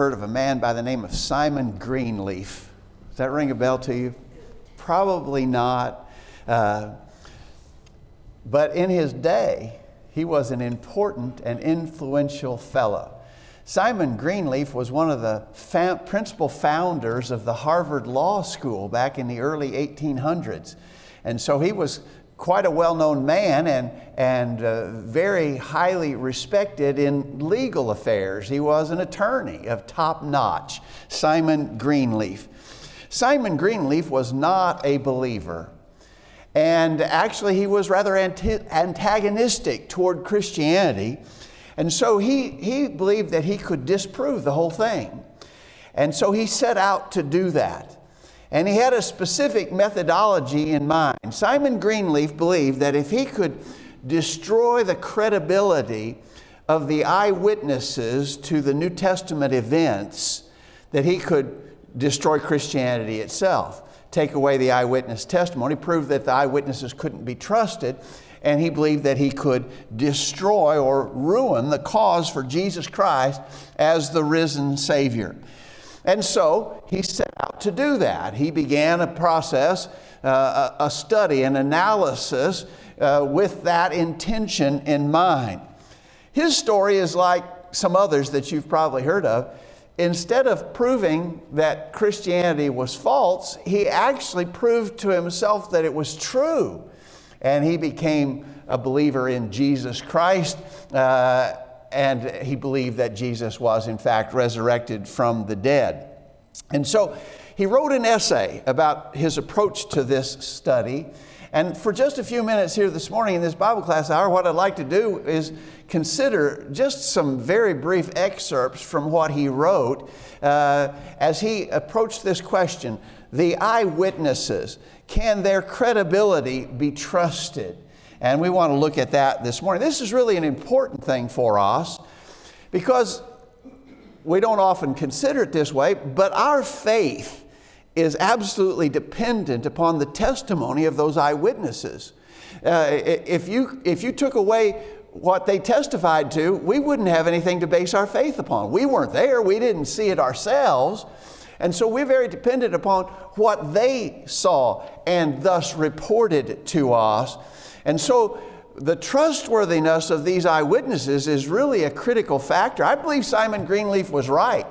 heard of a man by the name of Simon Greenleaf. Does that ring a bell to you? Probably not. Uh, but in his day, he was an important and influential fellow. Simon Greenleaf was one of the fa- principal founders of the Harvard Law School back in the early 1800s. And so he was quite a well known man and, and uh, very highly respected in legal affairs. He was an attorney of top notch, Simon Greenleaf. Simon Greenleaf was not a believer. And actually, he was rather anti- antagonistic toward Christianity. And so he, he believed that he could disprove the whole thing. And so he set out to do that. And he had a specific methodology in mind. Simon Greenleaf believed that if he could destroy the credibility of the eyewitnesses to the New Testament events, that he could destroy Christianity itself. Take away the eyewitness testimony, prove that the eyewitnesses couldn't be trusted, and he believed that he could destroy or ruin the cause for Jesus Christ as the risen Savior. And so he set to do that. He began a process, uh, a study, an analysis uh, with that intention in mind. His story is like some others that you've probably heard of. Instead of proving that Christianity was false, he actually proved to himself that it was true. And he became a believer in Jesus Christ. Uh, and he believed that Jesus was, in fact, resurrected from the dead. And so he wrote an essay about his approach to this study. And for just a few minutes here this morning in this Bible class hour, what I'd like to do is consider just some very brief excerpts from what he wrote uh, as he approached this question The eyewitnesses, can their credibility be trusted? And we want to look at that this morning. This is really an important thing for us because we don't often consider it this way, but our faith is absolutely dependent upon the testimony of those eyewitnesses. Uh, if, you, if you took away what they testified to, we wouldn't have anything to base our faith upon. We weren't there, we didn't see it ourselves. And so we're very dependent upon what they saw and thus reported to us. And so the trustworthiness of these eyewitnesses is really a critical factor. I believe Simon Greenleaf was right.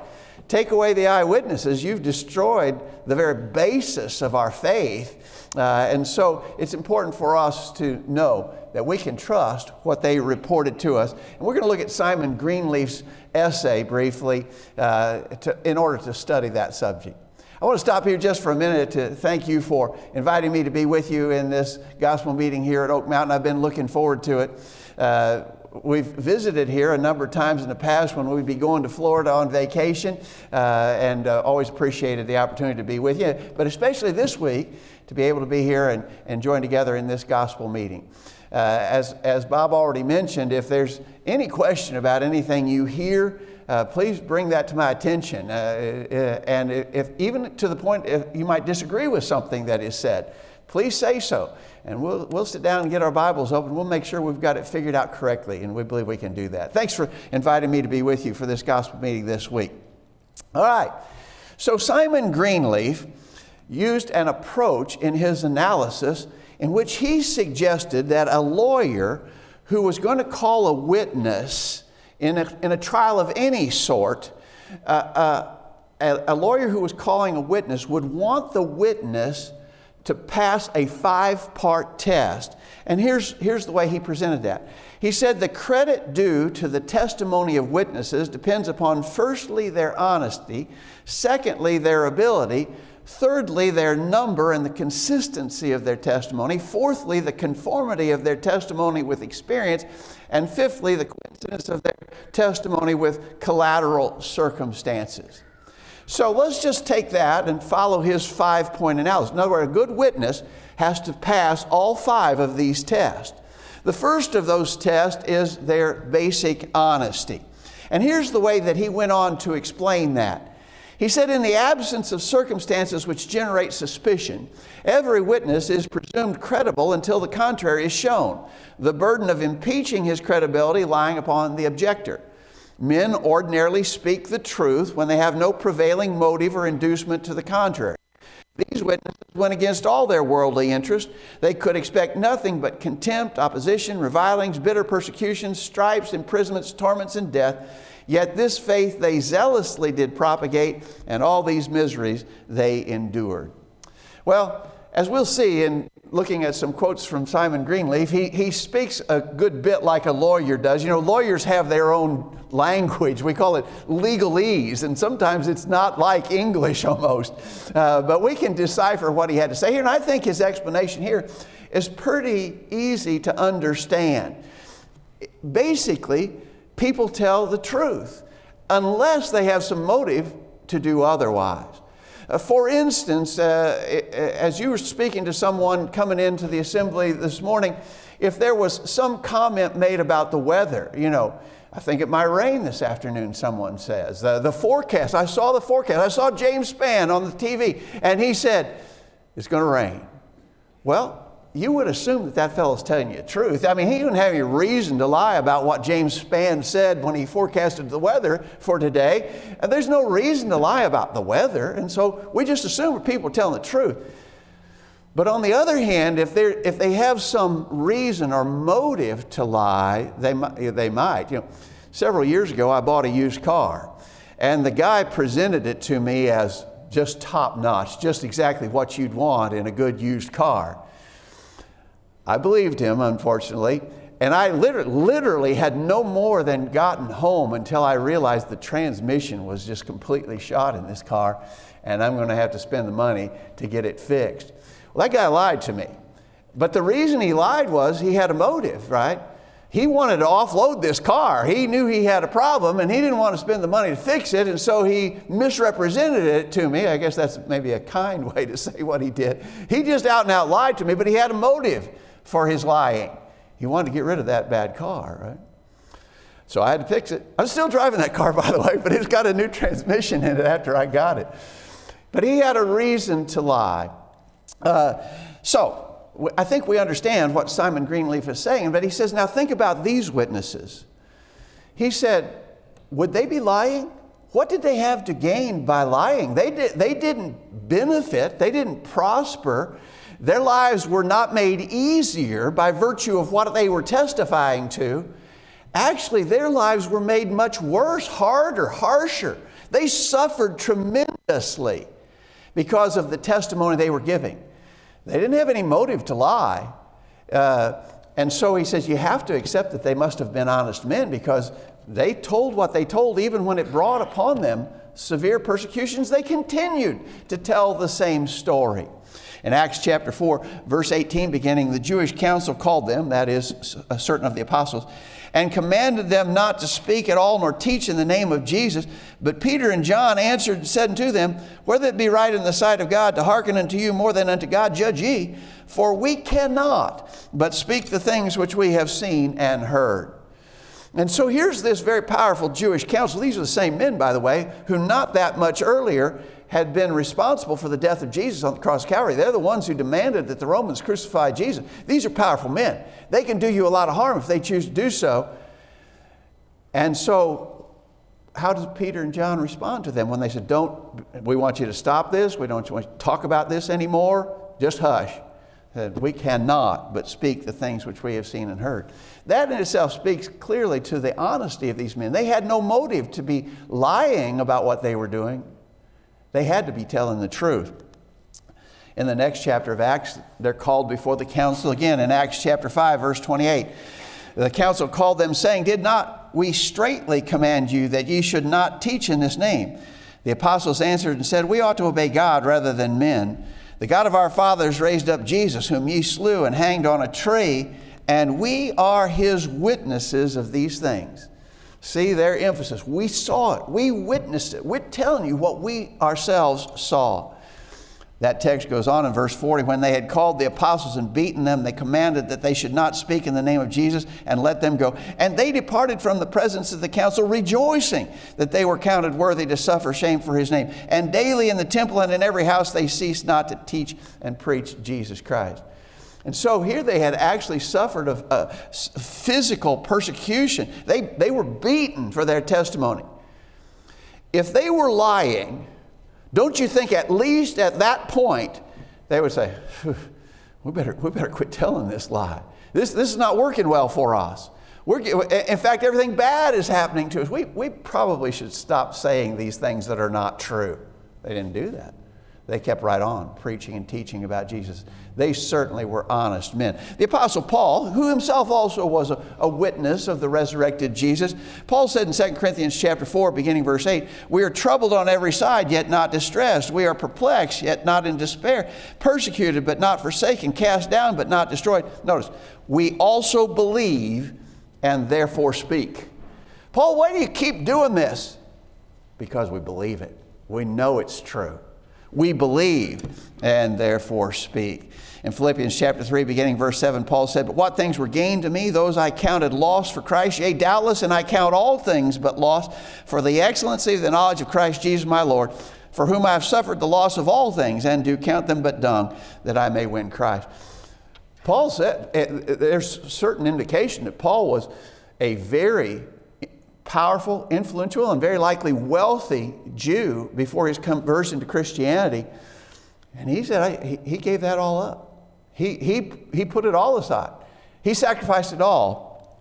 Take away the eyewitnesses, you've destroyed the very basis of our faith. Uh, and so it's important for us to know that we can trust what they reported to us. And we're going to look at Simon Greenleaf's essay briefly uh, to, in order to study that subject. I want to stop here just for a minute to thank you for inviting me to be with you in this gospel meeting here at Oak Mountain. I've been looking forward to it. Uh, we've visited here a number of times in the past when we'd be going to Florida on vacation, uh, and uh, always appreciated the opportunity to be with you, but especially this week to be able to be here and, and join together in this gospel meeting. Uh, as, as Bob already mentioned, if there's any question about anything you hear, uh, please bring that to my attention. Uh, uh, and if even to the point if you might disagree with something that is said, please say so. And we'll, we'll sit down and get our Bibles open. We'll make sure we've got it figured out correctly, and we believe we can do that. Thanks for inviting me to be with you for this gospel meeting this week. All right. So, Simon Greenleaf used an approach in his analysis in which he suggested that a lawyer who was going to call a witness in a, in a trial of any sort, uh, uh, a, a lawyer who was calling a witness would want the witness to pass a five part test. And here's, here's the way he presented that. He said the credit due to the testimony of witnesses depends upon, firstly, their honesty, secondly, their ability, thirdly, their number and the consistency of their testimony, fourthly, the conformity of their testimony with experience, and fifthly, the coincidence of their testimony with collateral circumstances. So let's just take that and follow his five point analysis. In other words, a good witness has to pass all five of these tests. The first of those tests is their basic honesty. And here's the way that he went on to explain that. He said, In the absence of circumstances which generate suspicion, every witness is presumed credible until the contrary is shown, the burden of impeaching his credibility lying upon the objector. Men ordinarily speak the truth when they have no prevailing motive or inducement to the contrary. These witnesses went against all their worldly interests. They could expect nothing but contempt, opposition, revilings, bitter persecutions, stripes, imprisonments, torments, and death. Yet this faith they zealously did propagate, and all these miseries they endured. Well, as we'll see in looking at some quotes from Simon Greenleaf, he, he speaks a good bit like a lawyer does. You know, lawyers have their own language. We call it legalese, and sometimes it's not like English almost. Uh, but we can decipher what he had to say here, and I think his explanation here is pretty easy to understand. Basically, people tell the truth unless they have some motive to do otherwise. Uh, for instance, uh, as you were speaking to someone coming into the assembly this morning, if there was some comment made about the weather, you know, I think it might rain this afternoon, someone says. The, the forecast, I saw the forecast. I saw James Spann on the TV, and he said, it's going to rain. Well, you would assume that that fellow's telling you the truth. I mean, he didn't have any reason to lie about what James Spann said when he forecasted the weather for today. And there's no reason to lie about the weather. And so we just assume people are telling the truth. But on the other hand, if, if they have some reason or motive to lie, they, they might. You know, several years ago, I bought a used car, and the guy presented it to me as just top notch, just exactly what you'd want in a good used car. I believed him, unfortunately. And I literally, literally had no more than gotten home until I realized the transmission was just completely shot in this car, and I'm going to have to spend the money to get it fixed. Well, that guy lied to me. But the reason he lied was he had a motive, right? He wanted to offload this car. He knew he had a problem and he didn't want to spend the money to fix it, and so he misrepresented it to me. I guess that's maybe a kind way to say what he did. He just out and out lied to me, but he had a motive for his lying. He wanted to get rid of that bad car, right? So I had to fix it. I'm still driving that car, by the way, but it's got a new transmission in it after I got it. But he had a reason to lie. Uh, so I think we understand what Simon Greenleaf is saying, but he says, now think about these witnesses. He said, would they be lying? What did they have to gain by lying? They, did, they didn't benefit, they didn't prosper. Their lives were not made easier by virtue of what they were testifying to. Actually, their lives were made much worse, harder, harsher. They suffered tremendously because of the testimony they were giving. They didn't have any motive to lie. Uh, and so he says, You have to accept that they must have been honest men because they told what they told, even when it brought upon them severe persecutions. They continued to tell the same story. In Acts chapter 4, verse 18, beginning, the Jewish council called them, that is, uh, certain of the apostles, and commanded them not to speak at all nor teach in the name of Jesus. But Peter and John answered and said unto them, Whether it be right in the sight of God to hearken unto you more than unto God, judge ye. For we cannot but speak the things which we have seen and heard. And so here's this very powerful Jewish council. These are the same men, by the way, who not that much earlier had been responsible for the death of Jesus on the cross of Calvary. They're the ones who demanded that the Romans crucify Jesus. These are powerful men. They can do you a lot of harm if they choose to do so. And so, how does Peter and John respond to them when they said, Don't, we want you to stop this, we don't want you to talk about this anymore, just hush? That we cannot but speak the things which we have seen and heard. That in itself speaks clearly to the honesty of these men. They had no motive to be lying about what they were doing. They had to be telling the truth. In the next chapter of Acts, they're called before the council again in Acts chapter 5, verse 28. The council called them, saying, Did not we straitly command you that ye should not teach in this name? The apostles answered and said, We ought to obey God rather than men. The God of our fathers raised up Jesus, whom ye slew and hanged on a tree, and we are his witnesses of these things. See their emphasis. We saw it. We witnessed it. We're telling you what we ourselves saw. That text goes on in verse 40. When they had called the apostles and beaten them, they commanded that they should not speak in the name of Jesus and let them go. And they departed from the presence of the council, rejoicing that they were counted worthy to suffer shame for his name. And daily in the temple and in every house they ceased not to teach and preach Jesus Christ. And so here they had actually suffered a, a physical persecution. They, they were beaten for their testimony. If they were lying, don't you think at least at that point they would say, we better, we better quit telling this lie. This, this is not working well for us. We're, in fact, everything bad is happening to us. We, we probably should stop saying these things that are not true. They didn't do that. They kept right on preaching and teaching about Jesus. They certainly were honest men. The Apostle Paul, who himself also was a, a, witness of the resurrected Jesus, Paul said in 2 Corinthians chapter 4, beginning verse 8, We are troubled on every side, yet not distressed. We are perplexed, yet not in despair. Persecuted, but not forsaken. Cast down, but not destroyed. Notice, we also believe and therefore speak. Paul, why do you keep doing this? Because we believe it. We know it's true. We believe and therefore speak. In Philippians chapter 3, beginning verse 7, Paul said, But what things were gained to me, those I counted loss for Christ. Yea, doubtless, and I count all things but loss for the excellency of the knowledge of Christ Jesus my Lord, for whom I have suffered the loss of all things, and do count them but dung, that I may win Christ. Paul said, there's certain indication that Paul was a very powerful, influential, and very likely wealthy Jew before his conversion to Christianity. And he said I, he, gave that all up. He, he, he put it all aside. He sacrificed it all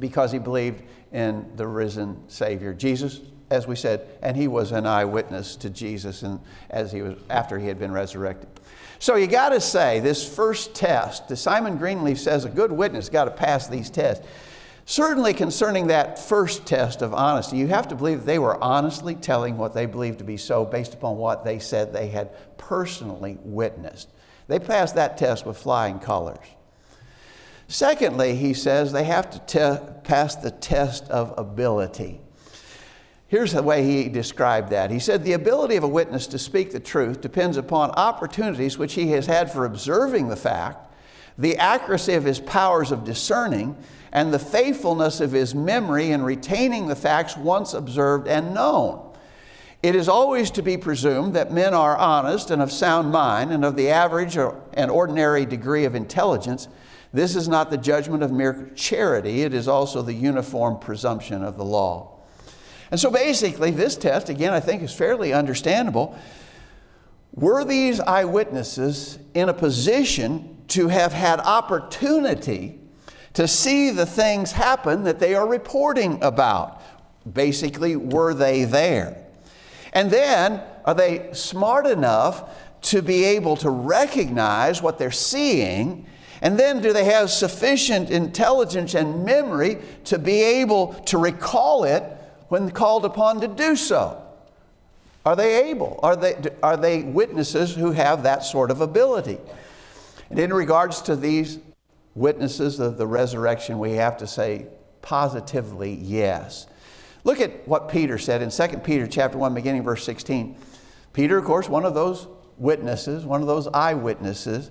because he believed in the risen Savior, Jesus, as we said, and he was an eyewitness to Jesus and as he was after he had been resurrected. So you got to say this first test. Simon Greenleaf says a good witness got to pass these tests. Certainly, concerning that first test of honesty, you have to believe they were honestly telling what they believed to be so based upon what they said they had personally witnessed. They passed that test with flying colors. Secondly, he says they have to te- pass the test of ability. Here's the way he described that. He said, The ability of a witness to speak the truth depends upon opportunities which he has had for observing the fact, the accuracy of his powers of discerning, and the faithfulness of his memory in retaining the facts once observed and known. It is always to be presumed that men are honest and of sound mind and of the average or an ordinary degree of intelligence. This is not the judgment of mere charity, it is also the uniform presumption of the law. And so basically, this test, again, I think is fairly understandable. Were these eyewitnesses in a position to have had opportunity to see the things happen that they are reporting about. Basically, were they there? And then, are they smart enough to be able to recognize what they're seeing? And then, do they have sufficient intelligence and memory to be able to recall it when called upon to do so? Are they able? Are they, are they witnesses who have that sort of ability? And in regards to these witnesses of the resurrection, we have to say positively yes. Look at what Peter said in 2 Peter chapter 1 beginning verse 16. Peter of course one of those witnesses, one of those eyewitnesses.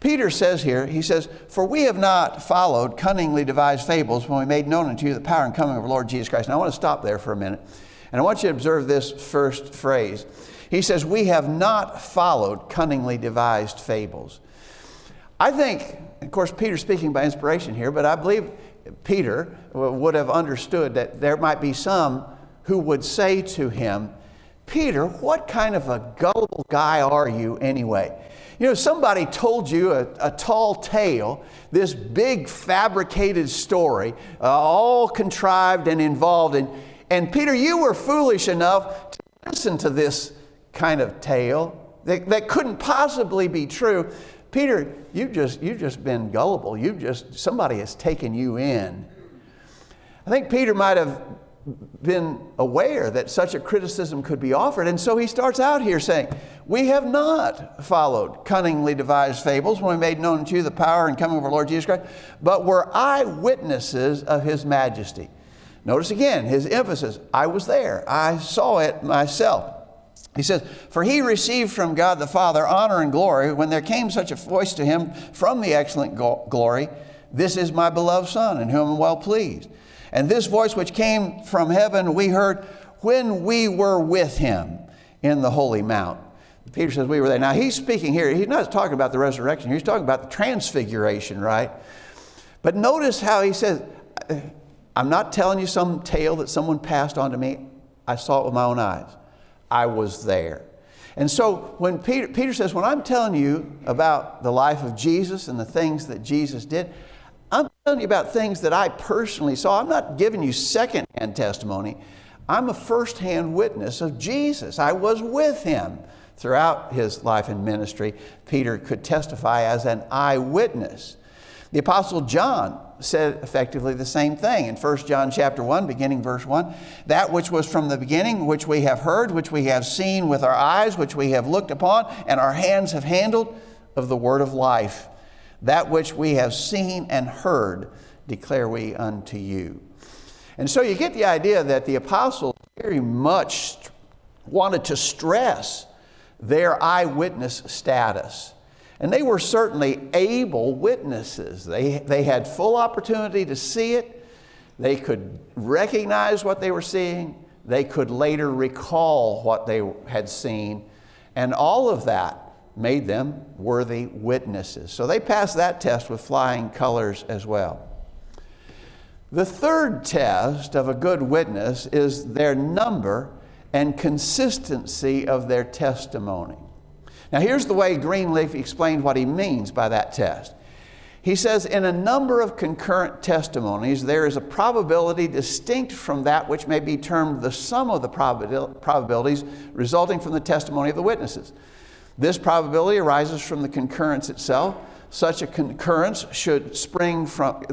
Peter says here, he says, For we have not followed cunningly devised fables when we made known unto you the power and coming of our Lord Jesus Christ. Now I want to stop there for a minute. And I want you to observe this first phrase. He says, We have not followed cunningly devised fables. I think, of course, Peter's speaking by inspiration here, but I believe Peter would have understood that there might be some who would say to him, Peter, what kind of a gullible guy are you anyway? You know, somebody told you a, a tall tale, this big fabricated story, uh, all contrived and involved. And, and Peter, you were foolish enough to listen to this kind of tale that, that couldn't possibly be true. Peter, you've just, you've just been gullible. You've just, somebody has taken you in. I think Peter might have been aware that such a criticism could be offered. And so he starts out here saying, We have not followed cunningly devised fables when we made known to you the power and coming of our Lord Jesus Christ, but were eyewitnesses of his majesty. Notice again his emphasis I was there, I saw it myself. He says, For he received from God the Father honor and glory when there came such a voice to him from the excellent glory This is my beloved Son, in whom I'm well pleased. And this voice which came from heaven we heard when we were with him in the holy mount. Peter says we were there. Now he's speaking here, he's not talking about the resurrection, he's talking about the transfiguration, right? But notice how he says, I'm not telling you some tale that someone passed on to me. I saw it with my own eyes. I was there. And so when Peter, Peter says, when I'm telling you about the life of Jesus and the things that Jesus did, I'm telling you about things that I personally saw. I'm not giving you secondhand testimony. I'm a firsthand witness of Jesus. I was with him throughout his life and ministry. Peter could testify as an eyewitness. The apostle John said effectively the same thing in 1 John chapter 1 beginning verse 1 that which was from the beginning which we have heard which we have seen with our eyes which we have looked upon and our hands have handled of the word of life. That which we have seen and heard declare we unto you. And so you get the idea that the apostles very much wanted to stress their eyewitness status and they were certainly able witnesses. They, they had full opportunity to see it, they could recognize what they were seeing, they could later recall what they had seen, and all of that made them worthy witnesses. So they passed that test with flying colors as well. The third test of a good witness is their number and consistency of their testimony. Now, here's the way Greenleaf explained what he means by that test. He says, in a number of concurrent testimonies, there is a probability distinct from that which may be termed the sum of the probabilities resulting from the testimony of the witnesses. This probability arises from the concurrence itself. Such a concurrence should spring from,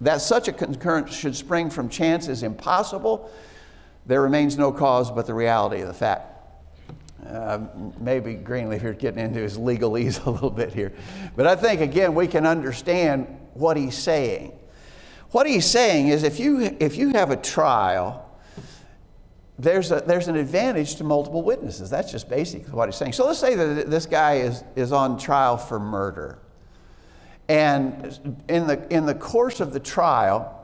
that such a concurrence should spring from chance is impossible. There remains no cause but the reality of the fact. Uh, maybe Greenleaf here getting into his legalese a little bit here. But I think, again, we can understand what he's saying. What he's saying is if you, if you have a trial, there's, a, there's an advantage to multiple witnesses. That's just basically what he's saying. So let's say that this guy is, is on trial for murder. And in the, in the course of the trial,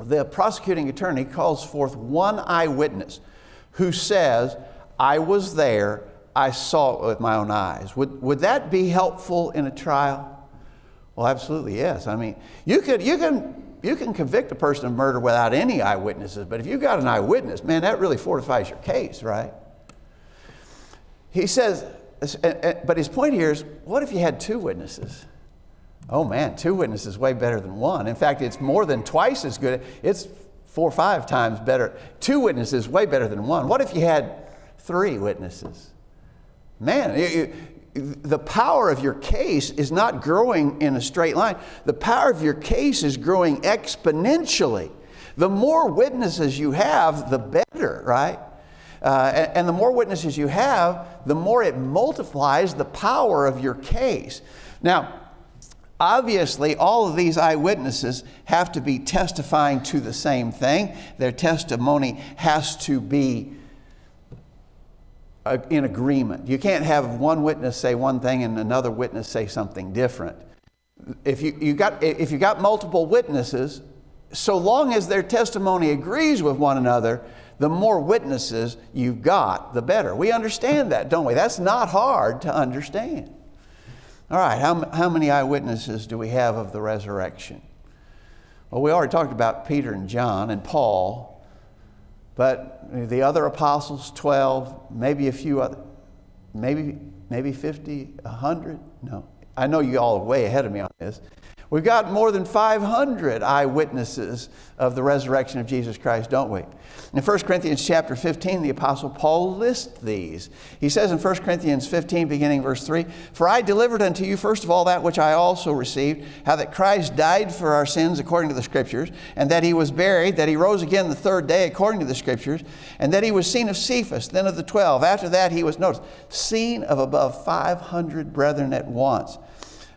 the prosecuting attorney calls forth one eyewitness who says, I was there, I saw it with my own eyes. Would, would that be helpful in a trial? Well, absolutely, yes. I mean, you, could, you, can, you can convict a person of murder without any eyewitnesses, but if you've got an eyewitness, man, that really fortifies your case, right? He says, but his point here is what if you had two witnesses? Oh man, two witnesses way better than one. In fact, it's more than twice as good. It's four or five times better. Two witnesses way better than one. What if you had three witnesses. Man, it, it, the power of your case is not growing in a straight line. The power of your case is growing exponentially. The more witnesses you have, the better, right? Uh, and, and the more witnesses you have, the more it multiplies the power of your case. Now, Obviously, all of these eyewitnesses have to be testifying to the same thing. Their testimony has to be in agreement. You can't have one witness say one thing and another witness say something different. If you, you got, if you got multiple witnesses, so long as their testimony agrees with one another, the more witnesses you've got, the better. We understand that, don't we? That's not hard to understand. All right, how, how many eyewitnesses do we have of the resurrection? Well, we already talked about Peter and John and Paul. But the other apostles, 12, maybe a few other, maybe, maybe 50, 100? No. I know you all are way ahead of me on this. We've got more than 500 eyewitnesses of the resurrection of Jesus Christ, don't we? In 1 Corinthians chapter 15, the Apostle Paul lists these. He says in 1 Corinthians 15, beginning verse 3 For I delivered unto you first of all that which I also received, how that Christ died for our sins according to the Scriptures, and that he was buried, that he rose again the third day according to the Scriptures, and that he was seen of Cephas, then of the twelve. After that, he was, noticed, seen of above 500 brethren at once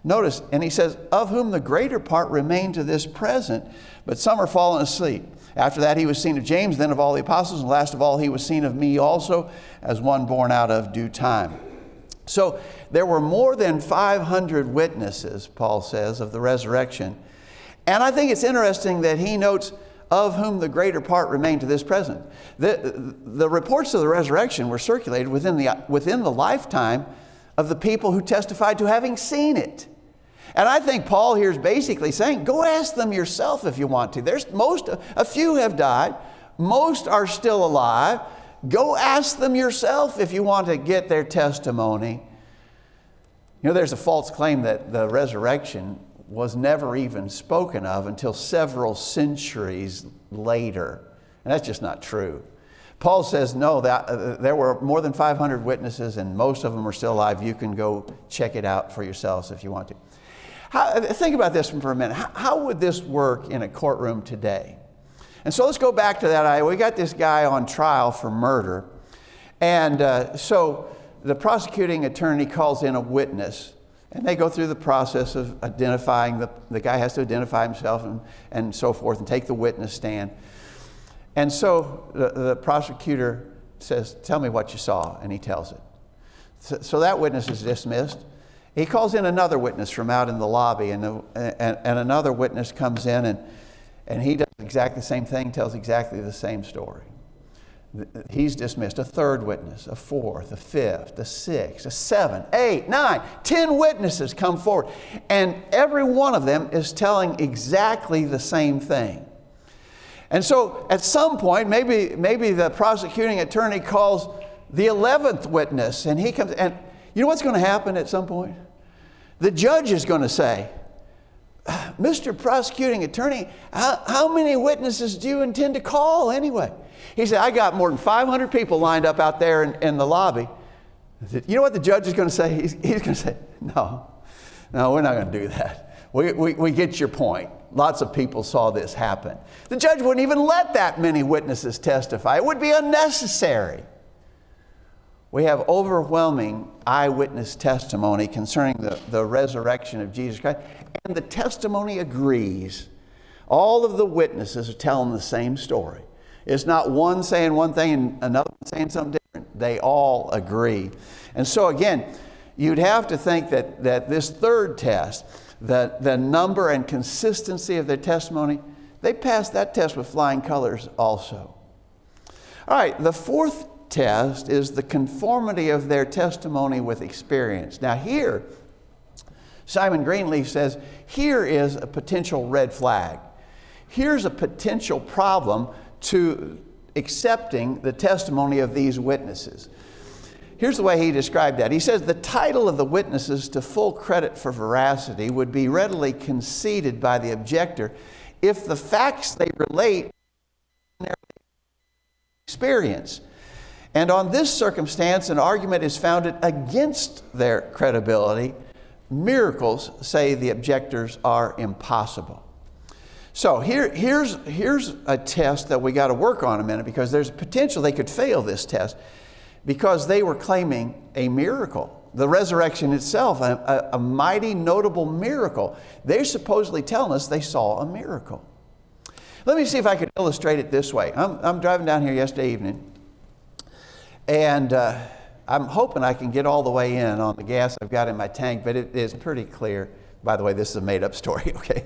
Notice, and he says, Of whom the greater part remain to this present, but some are fallen asleep. After that, he was seen of James, then of all the apostles, and last of all, he was seen of me also, as one born out of due time. So there were more than 500 witnesses, Paul says, of the resurrection. And I think it's interesting that he notes of whom the greater part remain to this present. The, the reports of the resurrection were circulated within the, within the lifetime of the people who testified to having seen it. And I think Paul here is basically saying, go ask them yourself if you want to. There's most, a few have died, most are still alive. Go ask them yourself if you want to get their testimony. You know, there's a false claim that the resurrection was never even spoken of until several centuries later. And that's just not true. Paul says, no, that, uh, there were more than 500 witnesses, and most of them are still alive. You can go check it out for yourselves if you want to. How, think about this for a minute. How, how, would this work in a courtroom today? And so let's go back to that. Idea. We got this guy on trial for murder. And uh, so the prosecuting attorney calls in a witness and they go through the process of identifying, the, the guy has to identify himself and, and so forth and take the witness stand. And so the, the prosecutor says, Tell me what you saw. And he tells it. So, so, that witness is dismissed. He calls in another witness from out in the lobby, and, the, and, and another witness comes in, and, and he does exactly the same thing, tells exactly the same story he's dismissed a third witness, a fourth, a fifth, a sixth, a seven, eight, nine, ten witnesses come forward. And every one of them is telling exactly the same thing. And so at some point, maybe, maybe the prosecuting attorney calls the 11th witness, and he comes, and you know what's going to happen at some point? The judge is going to say, Mr. Prosecuting Attorney, how, how many witnesses do you intend to call anyway? He said, I got more than 500 people lined up out there in, in the lobby. Said, you know what the judge is going to say? He's, he's going to say, No, no, we're not going to do that. We, we, we get your point. Lots of people saw this happen. The judge wouldn't even let that many witnesses testify, it would be unnecessary. We have overwhelming eyewitness testimony concerning the, the resurrection of Jesus Christ, and the testimony agrees. All of the witnesses are telling the same story. It's not one saying one thing and another saying something different. They all agree. And so, again, you'd have to think that, that this third test, the, the number and consistency of their testimony, they passed that test with flying colors also. All right, the fourth test is the conformity of their testimony with experience. Now, here, Simon Greenleaf says, here is a potential red flag. Here's a potential problem to accepting the testimony of these witnesses. Here's the way he described that. He says the title of the witnesses to full credit for veracity would be readily conceded by the objector if the facts they relate experience. And on this circumstance, an argument is founded against their credibility. Miracles, say the objectors, are impossible. So here, here's, here's a test that we got to work on a minute because there's potential they could fail this test because they were claiming a miracle. The resurrection itself, a, a, a mighty, notable miracle. They're supposedly telling us they saw a miracle. Let me see if I could illustrate it this way. I'm, I'm driving down here yesterday evening, and uh, I'm hoping I can get all the way in on the gas I've got in my tank, but it is pretty clear. By the way, this is a made up story, okay?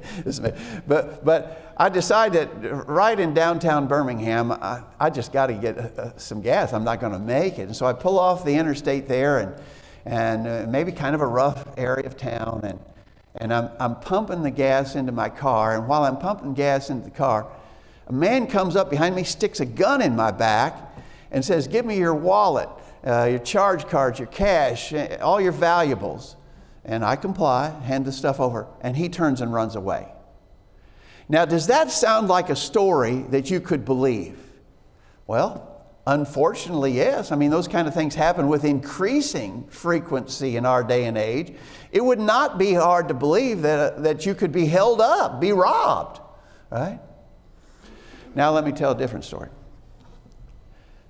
but, but I decided right in downtown Birmingham, I, I just got to get uh, some gas. I'm not going to make it. And so I pull off the interstate there and, and uh, maybe kind of a rough area of town. And, and I'm, I'm pumping the gas into my car. And while I'm pumping gas into the car, a man comes up behind me, sticks a gun in my back, and says, Give me your wallet, uh, your charge cards, your cash, uh, all your valuables. And I comply, hand the stuff over, and he turns and runs away. Now, does that sound like a story that you could believe? Well, unfortunately, yes. I mean, those kind of things happen with increasing frequency in our day and age. It would not be hard to believe that, that you could be held up, be robbed, right? Now, let me tell a different story.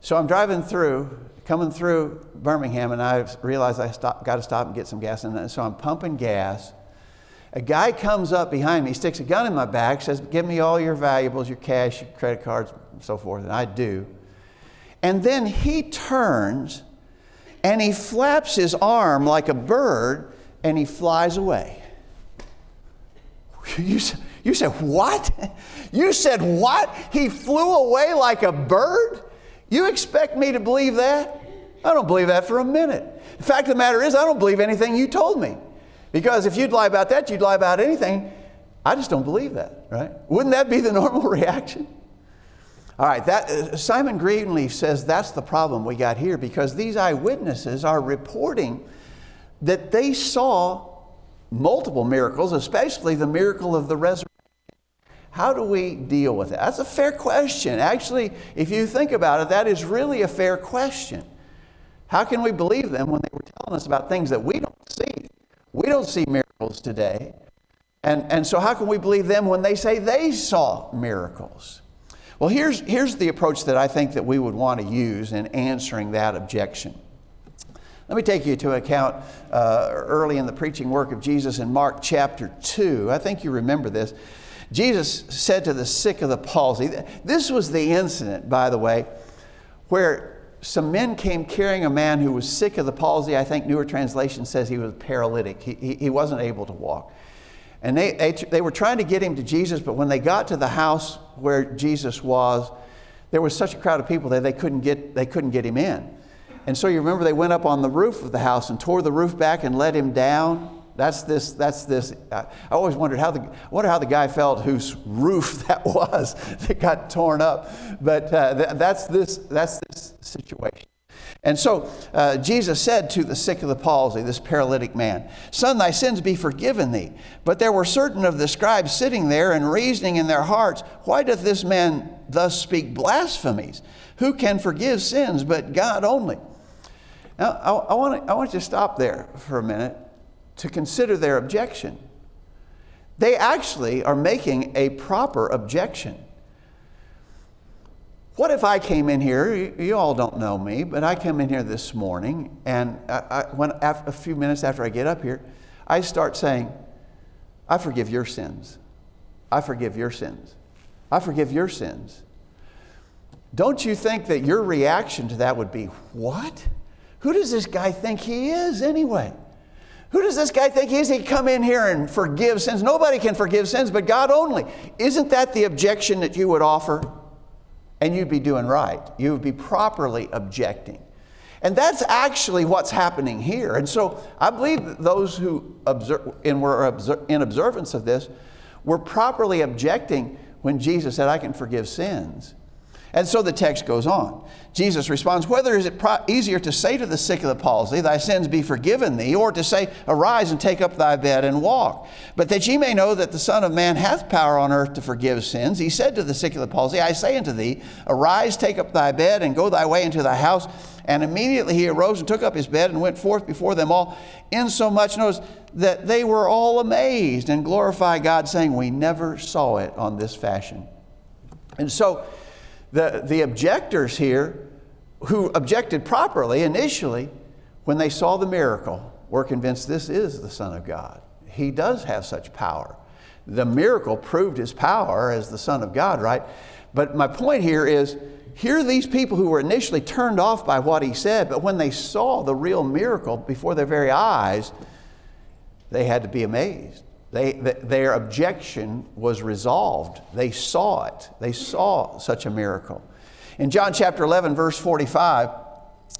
So I'm driving through coming through Birmingham, and I realize I got to stop and get some gas. And so I'm pumping gas. A guy comes up behind me, sticks a gun in my back, says, Give me all your valuables, your cash, your credit cards, and so forth. And I do. And then he turns and he flaps his arm like a bird and he flies away. You, You said, What? You said, What? He flew away like a bird? You expect me to believe that? I don't believe that for a minute. The fact of the matter is, I don't believe anything you told me. Because if you'd lie about that, you'd lie about anything. I just don't believe that, right? Wouldn't that be the normal reaction? All right, that, uh, Simon Greenleaf says that's the problem we got here because these eyewitnesses are reporting that they saw multiple miracles, especially the miracle of the resurrection. How do we deal with it? That's a fair question. Actually, if you think about it, that is really a fair question. How can we believe them when they were telling us about things that we don't see? We don't see miracles today. And, and so, how can we believe them when they say they saw miracles? Well, here's, here's the approach that I think that we would want to use in answering that objection. Let me take you to account uh, early in the preaching work of Jesus in Mark chapter 2. I think you remember this. Jesus said to the sick of the palsy, this was the incident, by the way, where some men came carrying a man who was sick of the palsy. I think newer translation says he was paralytic, he, he, he wasn't able to walk. And they, they, they were trying to get him to Jesus, but when they got to the house where Jesus was, there was such a crowd of people that they couldn't get, they couldn't get him in. And so you remember they went up on the roof of the house and tore the roof back and let him down. That's this, that's this. I always wondered how the, wonder how the guy felt whose roof that was that got torn up. But uh, th- that's, this, that's this situation. And so uh, Jesus said to the sick of the palsy, this paralytic man, Son, thy sins be forgiven thee. But there were certain of the scribes sitting there and reasoning in their hearts, Why doth this man thus speak blasphemies? Who can forgive sins but God only? Now, I, I, want to, I want you to stop there for a minute to consider their objection. They actually are making a proper objection. What if I came in here? You, you all don't know me, but I come in here this morning, and I, I, when, after, a few minutes after I get up here, I start saying, I forgive your sins. I forgive your sins. I forgive your sins. Don't you think that your reaction to that would be, What? Who does this guy think he is anyway? Who does this guy think he is? He come in here and forgive sins. Nobody can forgive sins but God only. Isn't that the objection that you would offer? And you'd be doing right. You would be properly objecting. And that's actually what's happening here. And so I believe those who observe, and were in observance of this were properly objecting when Jesus said, I can forgive sins. And so the text goes on. Jesus responds, Whether is it pro- easier to say to the sick of the palsy, Thy sins be forgiven thee, or to say, Arise and take up thy bed and walk? But that ye may know that the Son of Man hath power on earth to forgive sins, he said to the sick of the palsy, I say unto thee, Arise, take up thy bed, and go thy way into thy house. And immediately he arose and took up his bed and went forth before them all, insomuch, notice, that they were all amazed and glorified God, saying, We never saw it on this fashion. And so, the, the objectors here, who objected properly initially, when they saw the miracle, were convinced this is the Son of God. He does have such power. The miracle proved his power as the Son of God, right? But my point here is here are these people who were initially turned off by what he said, but when they saw the real miracle before their very eyes, they had to be amazed. They, their objection was resolved. They saw it. They saw such a miracle. In John chapter 11, verse 45,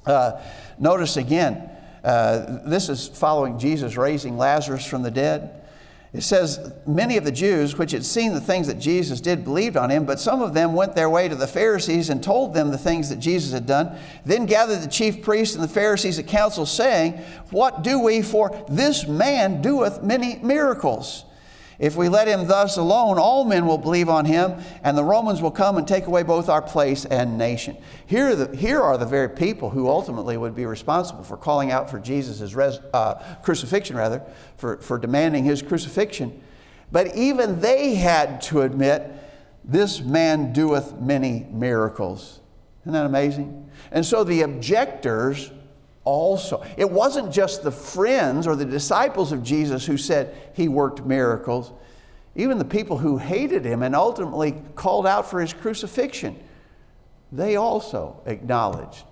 uh, notice again, uh, this is following Jesus raising Lazarus from the dead. It says, Many of the Jews which had seen the things that Jesus did believed on him, but some of them went their way to the Pharisees and told them the things that Jesus had done. Then gathered the chief priests and the Pharisees at council, saying, What do we? For this man doeth many miracles. If we let him thus alone, all men will believe on him, and the Romans will come and take away both our place and nation. Here are the, here are the very people who ultimately would be responsible for calling out for Jesus' res, uh, crucifixion, rather, for, for demanding his crucifixion. But even they had to admit, this man doeth many miracles. Isn't that amazing? And so the objectors also. It wasn't just the friends or the disciples of Jesus who said he worked miracles. Even the people who hated him and ultimately called out for his crucifixion, they also acknowledged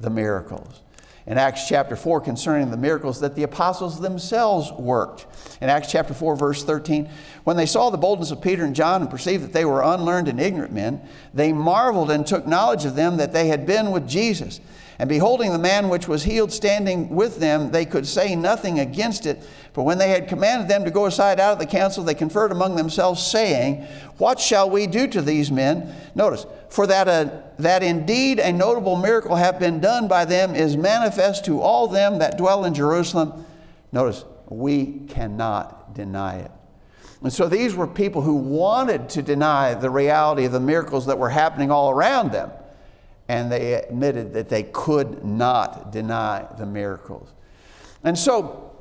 the miracles. in Acts chapter 4 concerning the miracles that the apostles themselves worked. In Acts chapter 4, verse 13, when they saw the boldness of Peter and John and perceived that they were unlearned and ignorant men, they marveled and took knowledge of them that they had been with Jesus. And beholding the man which was healed standing with them, they could say nothing against it. For when they had commanded them to go aside out of the council, they conferred among themselves, saying, What shall we do to these men? Notice, for that, a, that indeed a notable miracle hath been done by them is manifest to all them that dwell in Jerusalem. Notice, we cannot deny it. And so these were people who wanted to deny the reality of the miracles that were happening all around them and they admitted that they could not deny the miracles. And so,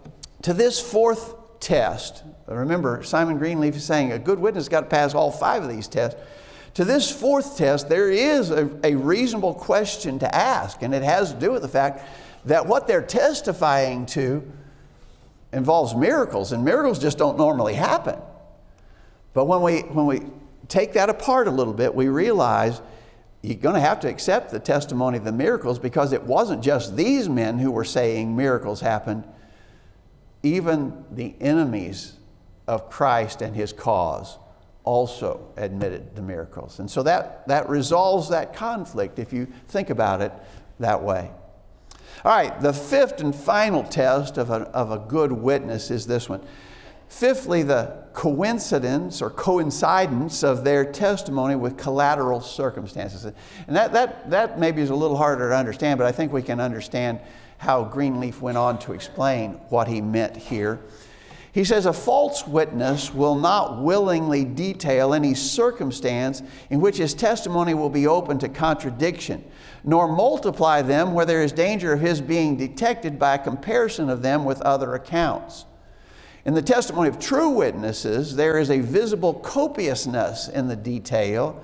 to this fourth test, remember, Simon Greenleaf is saying a good witness got to pass all five of these tests. To this fourth test, there is a, a reasonable question to ask, and it has to do with the fact that what they're testifying to involves miracles, and miracles just don't normally happen. But when we, when we take that apart a little bit, we realize you're going to have to accept the testimony of the miracles because it wasn't just these men who were saying miracles happened. Even the enemies of Christ and his cause also admitted the miracles. And so that, that resolves that conflict if you think about it that way. All right, the fifth and final test of a, of a good witness is this one. Fifthly, the coincidence or coincidence of their testimony with collateral circumstances. And that, that, that maybe is a little harder to understand, but I think we can understand how Greenleaf went on to explain what he meant here. He says, A false witness will not willingly detail any circumstance in which his testimony will be open to contradiction, nor multiply them where there is danger of his being detected by a comparison of them with other accounts. In the testimony of true witnesses, there is a visible copiousness in the detail.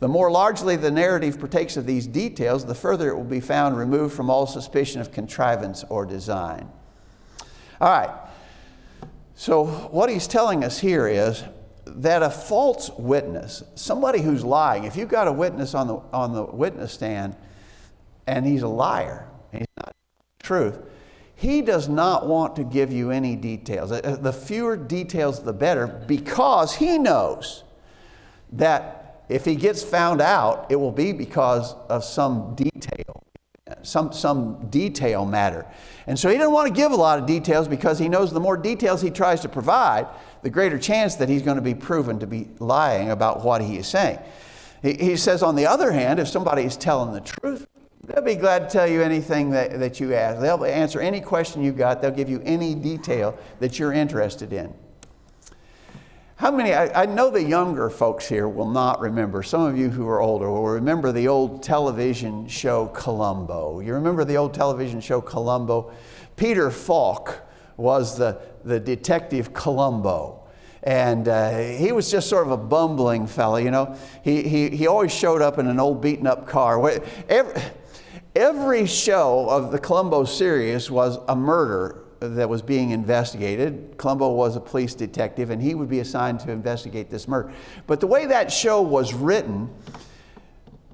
The more largely the narrative partakes of these details, the further it will be found removed from all suspicion of contrivance or design. All right. So, what he's telling us here is that a false witness, somebody who's lying, if you've got a witness on the, on the witness stand and he's a liar, he's not truth, he does not want to give you any details. Uh, the fewer details, the better, because he knows that if he gets found out, it will be because of some detail, some, some detail matter. And so he doesn't want to give a lot of details because he knows the more details he tries to provide, the greater chance that he's going to be proven to be lying about what he is saying. He, he says, on the other hand, if somebody is telling the truth, They'll be glad to tell you anything that, that you ask. They'll answer any question you got. They'll give you any detail that you're interested in. How many, I, I, know the younger folks here will not remember. Some of you who are older will remember the old television show Columbo. You remember the old television show Columbo? Peter Falk was the, the detective Columbo. And uh, he was just sort of a bumbling fellow, you know. He, he, he always showed up in an old beaten up car. Every, Every show of the Columbo series was a murder that was being investigated. Columbo was a police detective and he would be assigned to investigate this murder. But the way that show was written,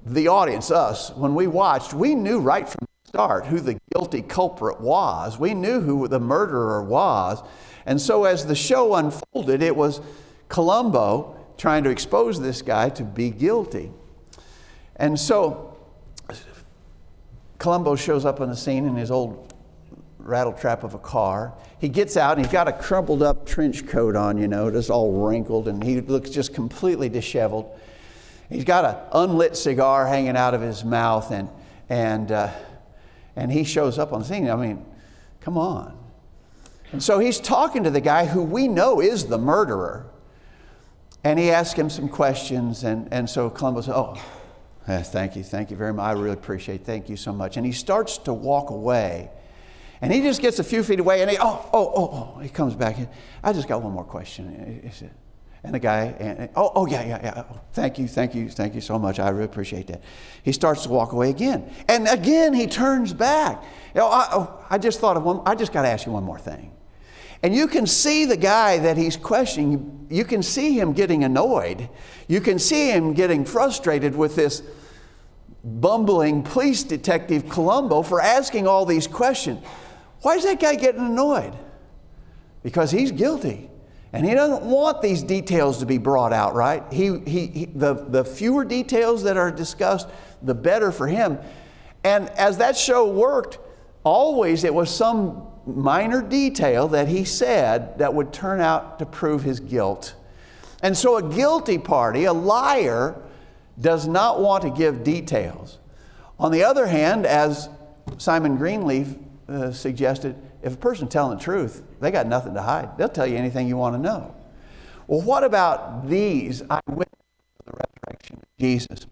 the audience, us, when we watched, we knew right from the start who the guilty culprit was. We knew who the murderer was. And so as the show unfolded, it was Columbo trying to expose this guy to be guilty. And so Columbo shows up on the scene in his old rattletrap of a car. He gets out and he's got a crumpled up trench coat on, you know, just all wrinkled, and he looks just completely disheveled. He's got an unlit cigar hanging out of his mouth, and, and, uh, and he shows up on the scene. I mean, come on. And so he's talking to the guy who we know is the murderer. And he asks him some questions, and, and so Columbo says, Oh, Yes, thank you, thank you very much. I really appreciate it. Thank you so much. And he starts to walk away. And he just gets a few feet away and he, oh, oh, oh, oh, he comes back. I just got one more question. He said, and the guy, and, oh, oh, yeah, yeah, yeah. Thank you, thank you, thank you so much. I really appreciate that. He starts to walk away again. And again, he turns back. You know, I, oh, I just thought of one, I just got to ask you one more thing. And you can see the guy that he's questioning, you can see him getting annoyed. You can see him getting frustrated with this bumbling police detective Columbo for asking all these questions. Why is that guy getting annoyed? Because he's guilty. And he doesn't want these details to be brought out, right? He, he, he, the, the fewer details that are discussed, the better for him. And as that show worked, always it was some minor detail that he said that would turn out to prove his guilt. And so a guilty party, a liar, does not want to give details. On the other hand, as Simon Greenleaf uh, suggested, if a person's telling the truth, they got nothing to hide. They'll tell you anything you want to know. Well, what about these eyewitnesses of the resurrection of Jesus?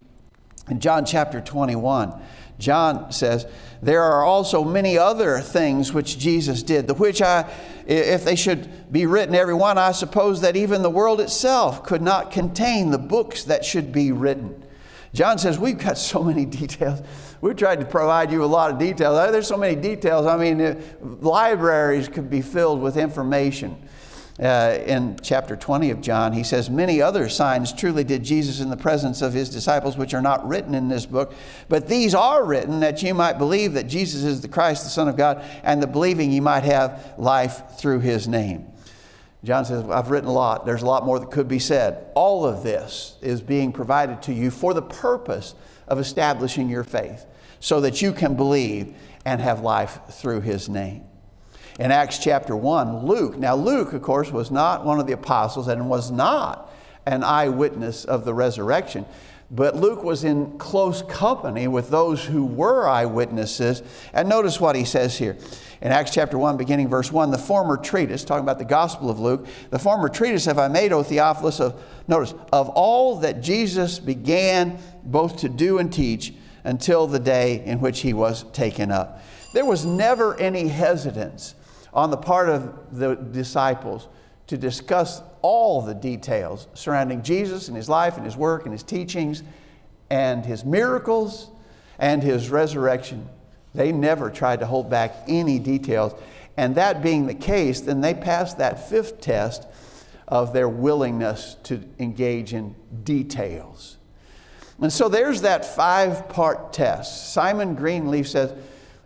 In John chapter 21, John says, There are also many other things which Jesus did, the which I, if they should be written, every one, I suppose that even the world itself could not contain the books that should be written. John says, We've got so many details. We've tried to provide you a lot of details. There's so many details. I mean, libraries could be filled with information. Uh, in chapter 20 of John, he says, Many other signs truly did Jesus in the presence of his disciples, which are not written in this book, but these are written that you might believe that Jesus is the Christ, the Son of God, and the believing you might have life through his name. John says, I've written a lot. There's a lot more that could be said. All of this is being provided to you for the purpose of establishing your faith so that you can believe and have life through his name. In Acts chapter 1, Luke, now Luke, of course, was not one of the apostles and was not an eyewitness of the resurrection, but Luke was in close company with those who were eyewitnesses. And notice what he says here. In Acts chapter 1, beginning verse 1, the former treatise, talking about the Gospel of Luke, the former treatise have I made, O Theophilus, of, notice, of all that Jesus began both to do and teach until the day in which he was taken up. There was never any hesitance on the part of the disciples to discuss all the details surrounding Jesus and his life and his work and his teachings and his miracles and his resurrection. They never tried to hold back any details. And that being the case, then they passed that fifth test of their willingness to engage in details. And so there's that five part test. Simon Greenleaf says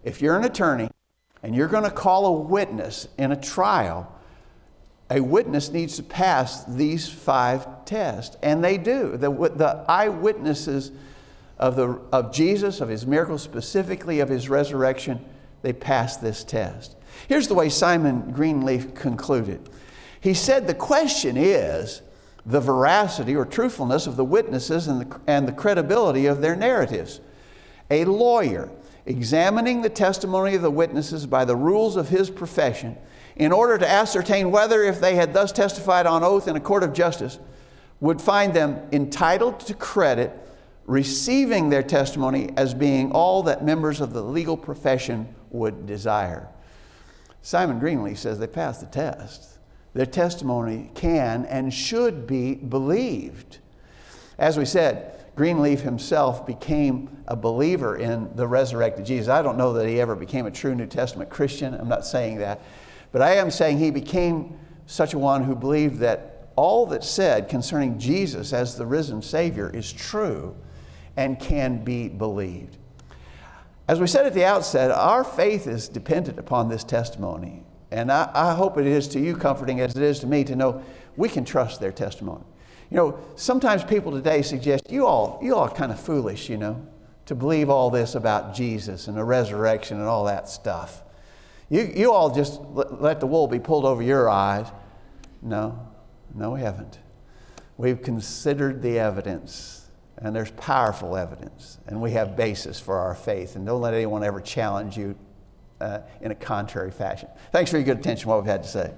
if you're an attorney and you're going to call a witness in a trial, a witness needs to pass these five tests. And they do. The, the eyewitnesses of, the, of Jesus, of his miracles, specifically of his resurrection, they pass this test. Here's the way Simon Greenleaf concluded He said the question is the veracity or truthfulness of the witnesses and the, and the credibility of their narratives. A lawyer examining the testimony of the witnesses by the rules of his profession in order to ascertain whether, if they had thus testified on oath in a court of justice, would find them entitled to credit, receiving their testimony as being all that members of the legal profession would desire. Simon Greenleaf says they passed the test. Their testimony can and should be believed. As we said, Greenleaf himself became a believer in the resurrected Jesus. I don't know that he ever became a true New Testament Christian. I'm not saying that. But I am saying he became such a one who believed that all that's said concerning Jesus as the risen Savior is true and can be believed. As we said at the outset, our faith is dependent upon this testimony. And I, I hope it is to you comforting as it is to me to know we can trust their testimony. You know, sometimes people today suggest you all, you all are kind of foolish, you know, to believe all this about Jesus and the resurrection and all that stuff. You, you all just let the wool be pulled over your eyes. No, no, we haven't. We've considered the evidence, and there's powerful evidence, and we have basis for our faith. And don't let anyone ever challenge you uh, in a contrary fashion. Thanks for your good attention, what we've had to say.